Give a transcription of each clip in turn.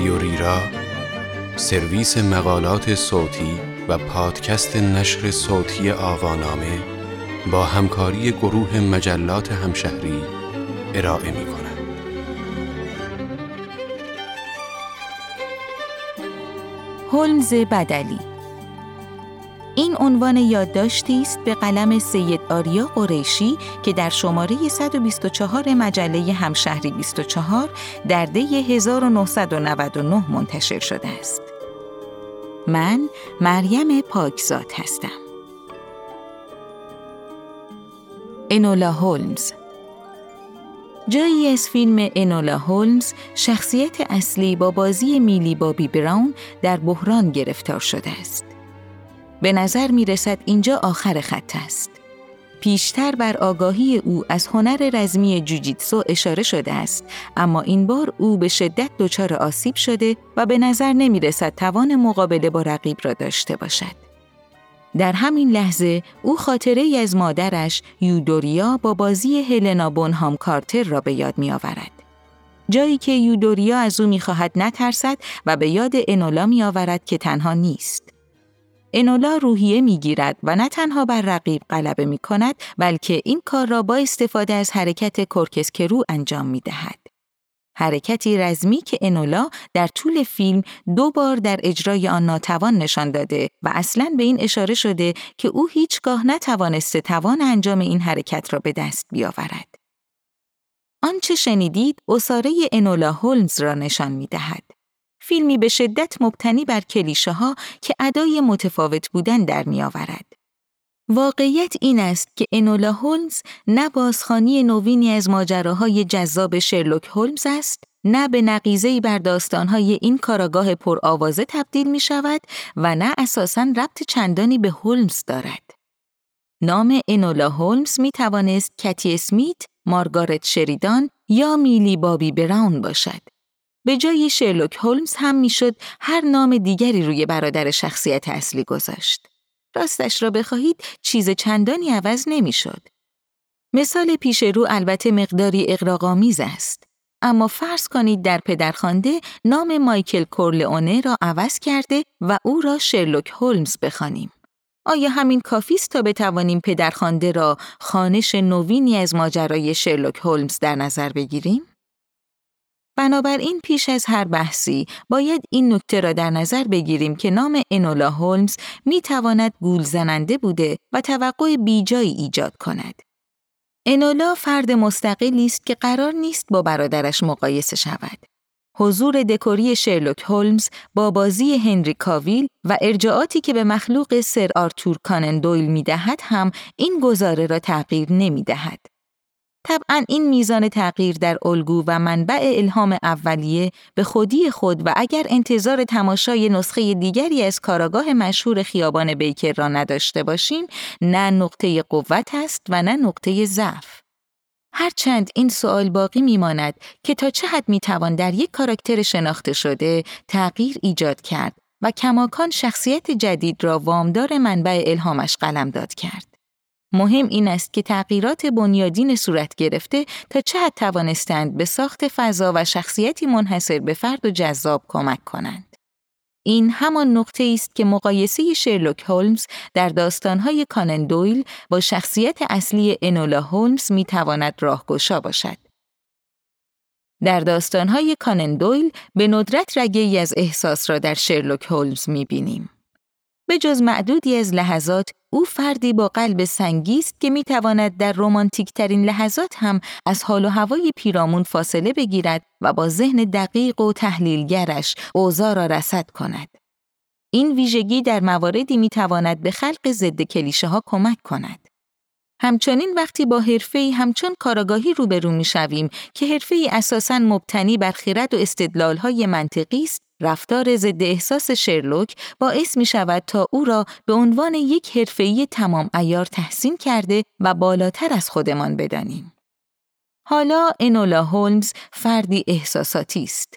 رادیو ریرا سرویس مقالات صوتی و پادکست نشر صوتی آوانامه با همکاری گروه مجلات همشهری ارائه می کند. هولمز بدلی این عنوان یادداشتی است به قلم سید آریا قریشی که در شماره 124 مجله همشهری 24 در دی 1999 منتشر شده است. من مریم پاکزاد هستم. انولا هولمز جایی از فیلم انولا هولمز شخصیت اصلی با بازی میلی بابی براون در بحران گرفتار شده است. به نظر می رسد اینجا آخر خط است. پیشتر بر آگاهی او از هنر رزمی جوجیتسو اشاره شده است اما این بار او به شدت دچار آسیب شده و به نظر نمی رسد توان مقابله با رقیب را داشته باشد. در همین لحظه او خاطره ای از مادرش یودوریا با بازی هلنا بونهام کارتر را به یاد می آورد. جایی که یودوریا از او می خواهد نترسد و به یاد انولا می آورد که تنها نیست. انولا روحیه می گیرد و نه تنها بر رقیب غلبه می کند بلکه این کار را با استفاده از حرکت کرکسکرو انجام می دهد. حرکتی رزمی که انولا در طول فیلم دو بار در اجرای آن ناتوان نشان داده و اصلا به این اشاره شده که او هیچگاه نتوانسته توان انجام این حرکت را به دست بیاورد. آنچه شنیدید اصاره انولا هولمز را نشان می دهد. فیلمی به شدت مبتنی بر کلیشه ها که ادای متفاوت بودن در می آورد. واقعیت این است که انولا هولمز نه بازخانی نوینی از ماجراهای جذاب شرلوک هولمز است، نه به نقیزهی بر داستانهای این کاراگاه پرآوازه تبدیل می شود و نه اساساً ربط چندانی به هولمز دارد. نام انولا هولمز می توانست کتی اسمیت، مارگارت شریدان یا میلی بابی براون باشد. به جای شرلوک هولمز هم می‌شد هر نام دیگری روی برادر شخصیت اصلی گذاشت. راستش را بخواهید چیز چندانی عوض نمی‌شد. مثال پیش رو البته مقداری اقراقامیز است. اما فرض کنید در پدرخوانده نام مایکل کورلئونه را عوض کرده و او را شرلوک هولمز بخوانیم. آیا همین کافی است تا بتوانیم پدرخوانده را خانش نوینی از ماجرای شرلوک هولمز در نظر بگیریم؟ بنابراین پیش از هر بحثی باید این نکته را در نظر بگیریم که نام انولا هولمز می تواند گول زننده بوده و توقع بیجایی ایجاد کند. انولا فرد مستقلی است که قرار نیست با برادرش مقایسه شود. حضور دکوری شرلوک هولمز با بازی هنری کاویل و ارجاعاتی که به مخلوق سر آرتور کانن دویل می دهد هم این گزاره را تغییر نمی دهد. طبعا این میزان تغییر در الگو و منبع الهام اولیه به خودی خود و اگر انتظار تماشای نسخه دیگری از کاراگاه مشهور خیابان بیکر را نداشته باشیم نه نقطه قوت است و نه نقطه ضعف. هرچند این سوال باقی میماند که تا چه حد می‌توان در یک کاراکتر شناخته شده تغییر ایجاد کرد و کماکان شخصیت جدید را وامدار منبع الهامش قلم داد کرد. مهم این است که تغییرات بنیادین صورت گرفته تا چه حد توانستند به ساخت فضا و شخصیتی منحصر به فرد و جذاب کمک کنند. این همان نقطه است که مقایسه شرلوک هولمز در داستانهای کانن دویل با شخصیت اصلی انولا هولمز می تواند راهگشا باشد. در داستانهای کانن دویل به ندرت رگه از احساس را در شرلوک هولمز می بینیم. به جز معدودی از لحظات او فردی با قلب سنگی است که می تواند در رومانتیک ترین لحظات هم از حال و هوای پیرامون فاصله بگیرد و با ذهن دقیق و تحلیلگرش اوضاع را رسد کند. این ویژگی در مواردی می تواند به خلق ضد کلیشه ها کمک کند. همچنین وقتی با حرفه‌ای همچون کاراگاهی روبرو می‌شویم که حرفه‌ای اساساً مبتنی بر خرد و استدلال‌های منطقی است رفتار ضد احساس شرلوک باعث می شود تا او را به عنوان یک حرفه‌ای تمام ایار تحسین کرده و بالاتر از خودمان بدانیم. حالا انولا هولمز فردی احساساتی است.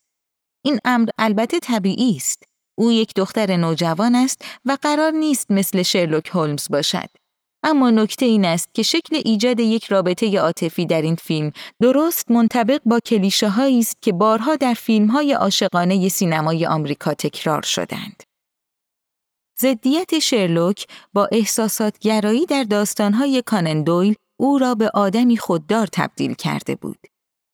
این امر البته طبیعی است. او یک دختر نوجوان است و قرار نیست مثل شرلوک هولمز باشد. اما نکته این است که شکل ایجاد یک رابطه عاطفی در این فیلم درست منطبق با کلیشه است که بارها در فیلم های عاشقانه سینمای آمریکا تکرار شدند. ضدیت شرلوک با احساسات گرایی در داستانهای کانن دویل او را به آدمی خوددار تبدیل کرده بود.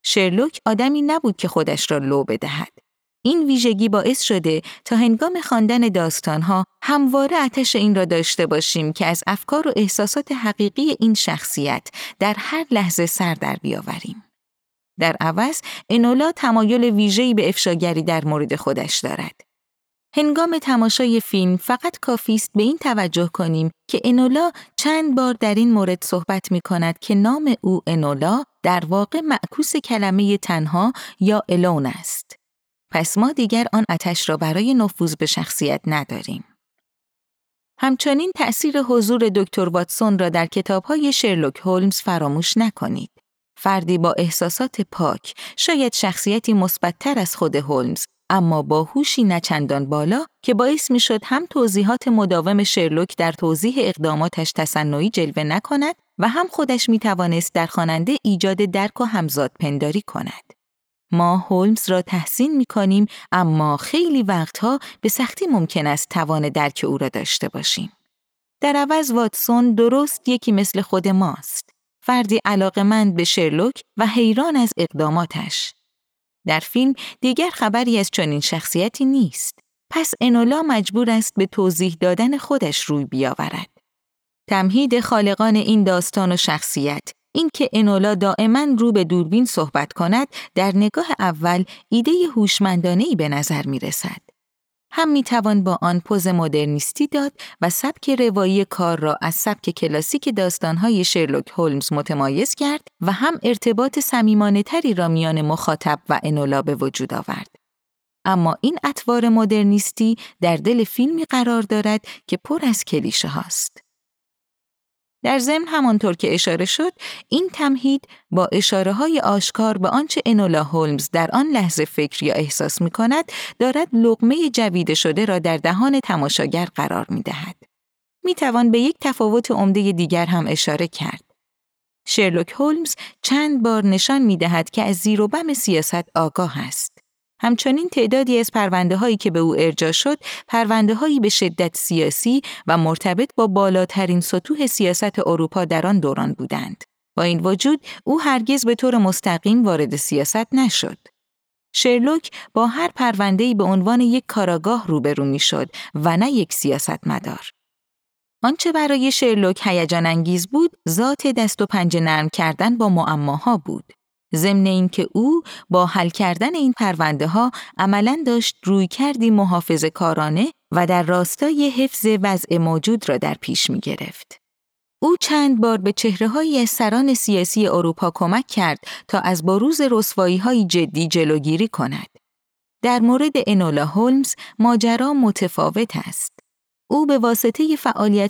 شرلوک آدمی نبود که خودش را لو بدهد. این ویژگی باعث شده تا هنگام خواندن داستانها همواره اتش این را داشته باشیم که از افکار و احساسات حقیقی این شخصیت در هر لحظه سر در بیاوریم. در عوض انولا تمایل ویژه‌ای به افشاگری در مورد خودش دارد. هنگام تماشای فیلم فقط کافی است به این توجه کنیم که انولا چند بار در این مورد صحبت می کند که نام او انولا در واقع معکوس کلمه تنها یا الون است. پس ما دیگر آن اتش را برای نفوذ به شخصیت نداریم. همچنین تأثیر حضور دکتر واتسون را در کتابهای شرلوک هولمز فراموش نکنید. فردی با احساسات پاک، شاید شخصیتی مثبتتر از خود هولمز، اما با هوشی نچندان بالا که باعث می شد هم توضیحات مداوم شرلوک در توضیح اقداماتش تصنعی جلوه نکند و هم خودش می توانست در خواننده ایجاد درک و همزاد پنداری کند. ما هولمز را تحسین می کنیم اما خیلی وقتها به سختی ممکن است توان درک او را داشته باشیم. در عوض واتسون درست یکی مثل خود ماست. فردی علاقمند به شرلوک و حیران از اقداماتش. در فیلم دیگر خبری از چنین شخصیتی نیست. پس انولا مجبور است به توضیح دادن خودش روی بیاورد. تمهید خالقان این داستان و شخصیت اینکه انولا دائما رو به دوربین صحبت کند در نگاه اول ایده هوشمندانه به نظر می رسد. هم می توان با آن پوز مدرنیستی داد و سبک روایی کار را از سبک کلاسیک داستانهای شرلوک هولمز متمایز کرد و هم ارتباط سمیمانه تری را میان مخاطب و انولا به وجود آورد. اما این اطوار مدرنیستی در دل فیلمی قرار دارد که پر از کلیشه هاست. در ضمن همانطور که اشاره شد این تمهید با اشاره های آشکار به آنچه انولا هولمز در آن لحظه فکر یا احساس می کند دارد لغمه جویده شده را در دهان تماشاگر قرار می دهد. می توان به یک تفاوت عمده دیگر هم اشاره کرد. شرلوک هولمز چند بار نشان می دهد که از زیر و بم سیاست آگاه است. همچنین تعدادی از پرونده هایی که به او ارجا شد، پرونده هایی به شدت سیاسی و مرتبط با بالاترین سطوح سیاست اروپا در آن دوران بودند. با این وجود او هرگز به طور مستقیم وارد سیاست نشد. شرلوک با هر پرونده‌ای به عنوان یک کاراگاه روبرو می‌شد و نه یک سیاستمدار. آنچه برای شرلوک هیجان انگیز بود، ذات دست و پنجه نرم کردن با معماها بود. ضمن اینکه او با حل کردن این پرونده ها عملا داشت روی کردی محافظ کارانه و در راستای حفظ وضع موجود را در پیش می گرفت. او چند بار به چهره های سران سیاسی اروپا کمک کرد تا از بروز رسوایی های جدی جلوگیری کند. در مورد انولا هولمز ماجرا متفاوت است. او به واسطه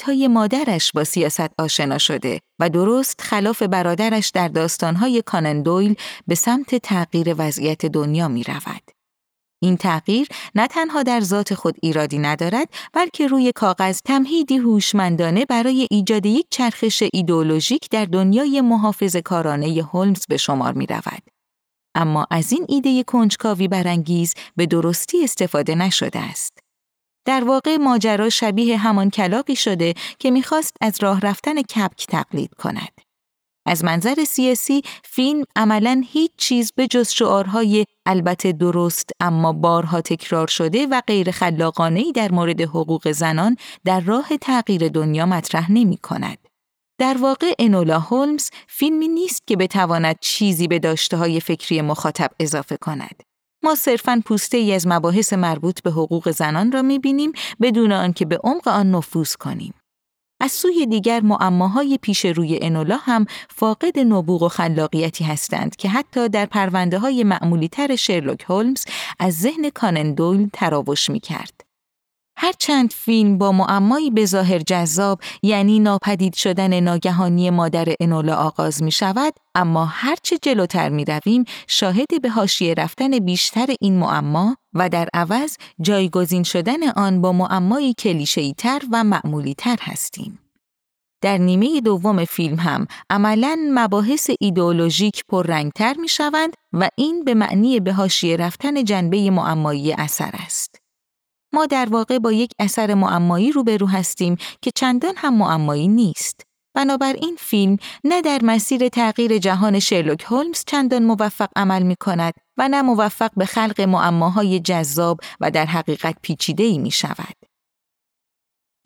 های مادرش با سیاست آشنا شده و درست خلاف برادرش در داستانهای کانن دویل به سمت تغییر وضعیت دنیا می رود. این تغییر نه تنها در ذات خود ایرادی ندارد بلکه روی کاغذ تمهیدی هوشمندانه برای ایجاد یک چرخش ایدولوژیک در دنیای محافظ کارانه هولمز به شمار می رود. اما از این ایده کنجکاوی برانگیز به درستی استفاده نشده است. در واقع ماجرا شبیه همان کلاقی شده که می‌خواست از راه رفتن کپک تقلید کند. از منظر سیاسی فیلم عملا هیچ چیز به جز شعارهای البته درست اما بارها تکرار شده و غیر خلاقانهی در مورد حقوق زنان در راه تغییر دنیا مطرح نمی کند. در واقع انولا هولمز فیلمی نیست که بتواند چیزی به داشته های فکری مخاطب اضافه کند. ما صرفاً پوسته ای از مباحث مربوط به حقوق زنان را می‌بینیم بدون آنکه به عمق آن نفوذ کنیم. از سوی دیگر معماهای پیش روی انولا هم فاقد نبوغ و خلاقیتی هستند که حتی در پرونده های معمولی تر شرلوک هولمز از ذهن کانن دویل تراوش می کرد. هرچند فیلم با معمایی به ظاهر جذاب یعنی ناپدید شدن ناگهانی مادر انولا آغاز می شود اما هرچه جلوتر می رویم شاهد به هاشیه رفتن بیشتر این معما و در عوض جایگزین شدن آن با معمایی کلیشه‌ای تر و معمولی تر هستیم. در نیمه دوم فیلم هم عملا مباحث ایدئولوژیک پررنگتر می شوند و این به معنی به حاشیه رفتن جنبه معمایی اثر است. ما در واقع با یک اثر معمایی روبرو هستیم که چندان هم معمایی نیست. بنابراین فیلم نه در مسیر تغییر جهان شرلوک هولمز چندان موفق عمل می کند و نه موفق به خلق معماهای جذاب و در حقیقت پیچیده ای می شود.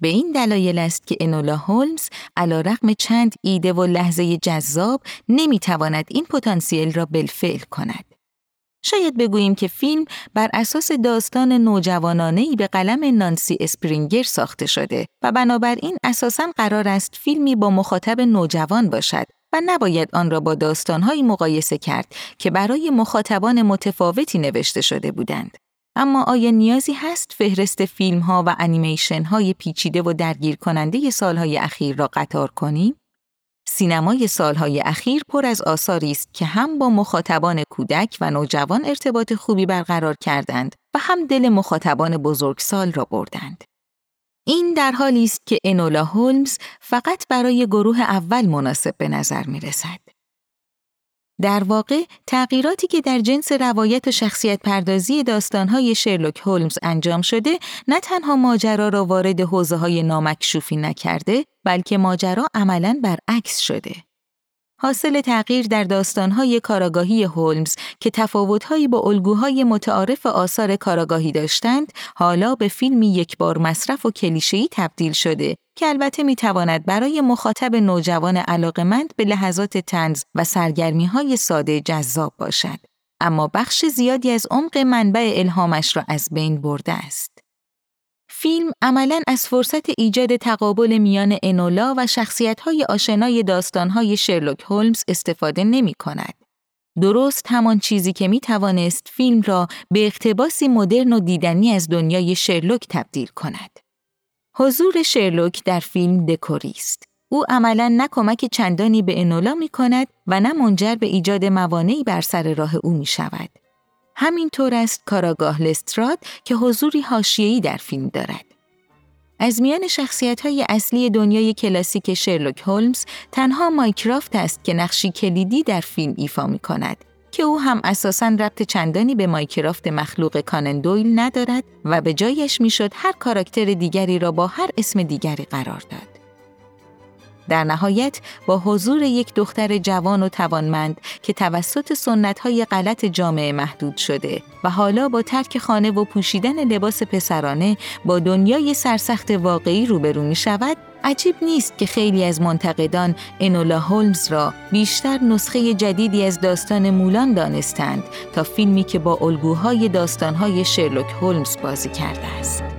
به این دلایل است که انولا هولمز علا رقم چند ایده و لحظه جذاب نمی تواند این پتانسیل را بالفعل کند. شاید بگوییم که فیلم بر اساس داستان نوجوانانهی به قلم نانسی اسپرینگر ساخته شده و بنابراین اساساً قرار است فیلمی با مخاطب نوجوان باشد و نباید آن را با داستانهایی مقایسه کرد که برای مخاطبان متفاوتی نوشته شده بودند. اما آیا نیازی هست فهرست فیلم ها و انیمیشن های پیچیده و درگیر کننده سالهای اخیر را قطار کنیم؟ سینمای سالهای اخیر پر از آثاری است که هم با مخاطبان کودک و نوجوان ارتباط خوبی برقرار کردند و هم دل مخاطبان بزرگسال را بردند. این در حالی است که انولا هولمز فقط برای گروه اول مناسب به نظر می رسد. در واقع تغییراتی که در جنس روایت و شخصیت پردازی داستانهای شرلوک هولمز انجام شده نه تنها ماجرا را وارد حوزه های نامکشوفی نکرده بلکه ماجرا عملاً برعکس شده. حاصل تغییر در داستانهای کاراگاهی هولمز که تفاوتهایی با الگوهای متعارف آثار کاراگاهی داشتند، حالا به فیلمی یک بار مصرف و کلیشه‌ای تبدیل شده که البته می‌تواند برای مخاطب نوجوان علاقمند به لحظات تنز و سرگرمی های ساده جذاب باشد. اما بخش زیادی از عمق منبع الهامش را از بین برده است. فیلم عملا از فرصت ایجاد تقابل میان انولا و شخصیت‌های آشنای داستان‌های شرلوک هولمز استفاده نمی کند. درست همان چیزی که می توانست فیلم را به اقتباسی مدرن و دیدنی از دنیای شرلوک تبدیل کند. حضور شرلوک در فیلم دکوری است. او عملا نه کمک چندانی به انولا می کند و نه منجر به ایجاد موانعی بر سر راه او می شود. همین طور است کاراگاه لستراد که حضوری حاشیه‌ای در فیلم دارد. از میان شخصیت های اصلی دنیای کلاسیک شرلوک هولمز تنها مایکرافت است که نقشی کلیدی در فیلم ایفا می کند که او هم اساساً ربط چندانی به مایکرافت مخلوق کانن دویل ندارد و به جایش می‌شد هر کاراکتر دیگری را با هر اسم دیگری قرار داد. در نهایت با حضور یک دختر جوان و توانمند که توسط سنتهای غلط جامعه محدود شده و حالا با ترک خانه و پوشیدن لباس پسرانه با دنیای سرسخت واقعی روبرو می شود، عجیب نیست که خیلی از منتقدان انولا هولمز را بیشتر نسخه جدیدی از داستان مولان دانستند تا فیلمی که با الگوهای داستانهای شرلوک هولمز بازی کرده است.